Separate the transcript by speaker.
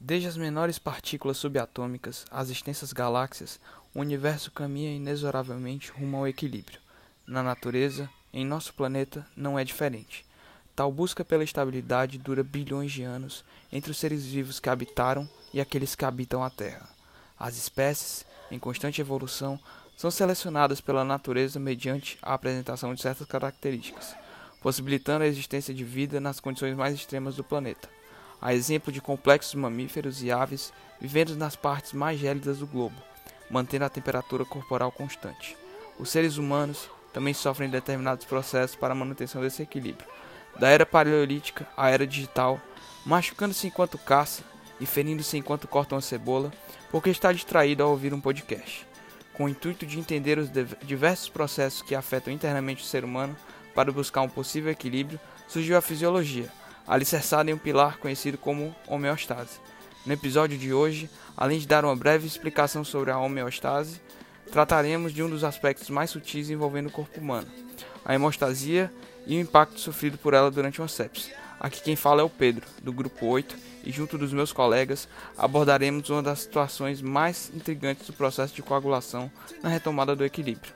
Speaker 1: Desde as menores partículas subatômicas às extensas galáxias, o universo caminha inexoravelmente rumo ao equilíbrio. Na natureza, em nosso planeta, não é diferente. Tal busca pela estabilidade dura bilhões de anos entre os seres vivos que habitaram e aqueles que habitam a Terra. As espécies, em constante evolução, são selecionadas pela natureza mediante a apresentação de certas características, possibilitando a existência de vida nas condições mais extremas do planeta a exemplo de complexos mamíferos e aves vivendo nas partes mais gélidas do globo, mantendo a temperatura corporal constante. Os seres humanos também sofrem determinados processos para a manutenção desse equilíbrio, da era paleolítica à era digital, machucando-se enquanto caça e ferindo-se enquanto cortam a cebola, porque está distraído ao ouvir um podcast. Com o intuito de entender os diversos processos que afetam internamente o ser humano para buscar um possível equilíbrio, surgiu a fisiologia, alicerçada em um pilar conhecido como homeostase. No episódio de hoje, além de dar uma breve explicação sobre a homeostase, trataremos de um dos aspectos mais sutis envolvendo o corpo humano, a hemostasia e o impacto sofrido por ela durante uma sepse. Aqui quem fala é o Pedro, do grupo 8, e junto dos meus colegas abordaremos uma das situações mais intrigantes do processo de coagulação na retomada do equilíbrio.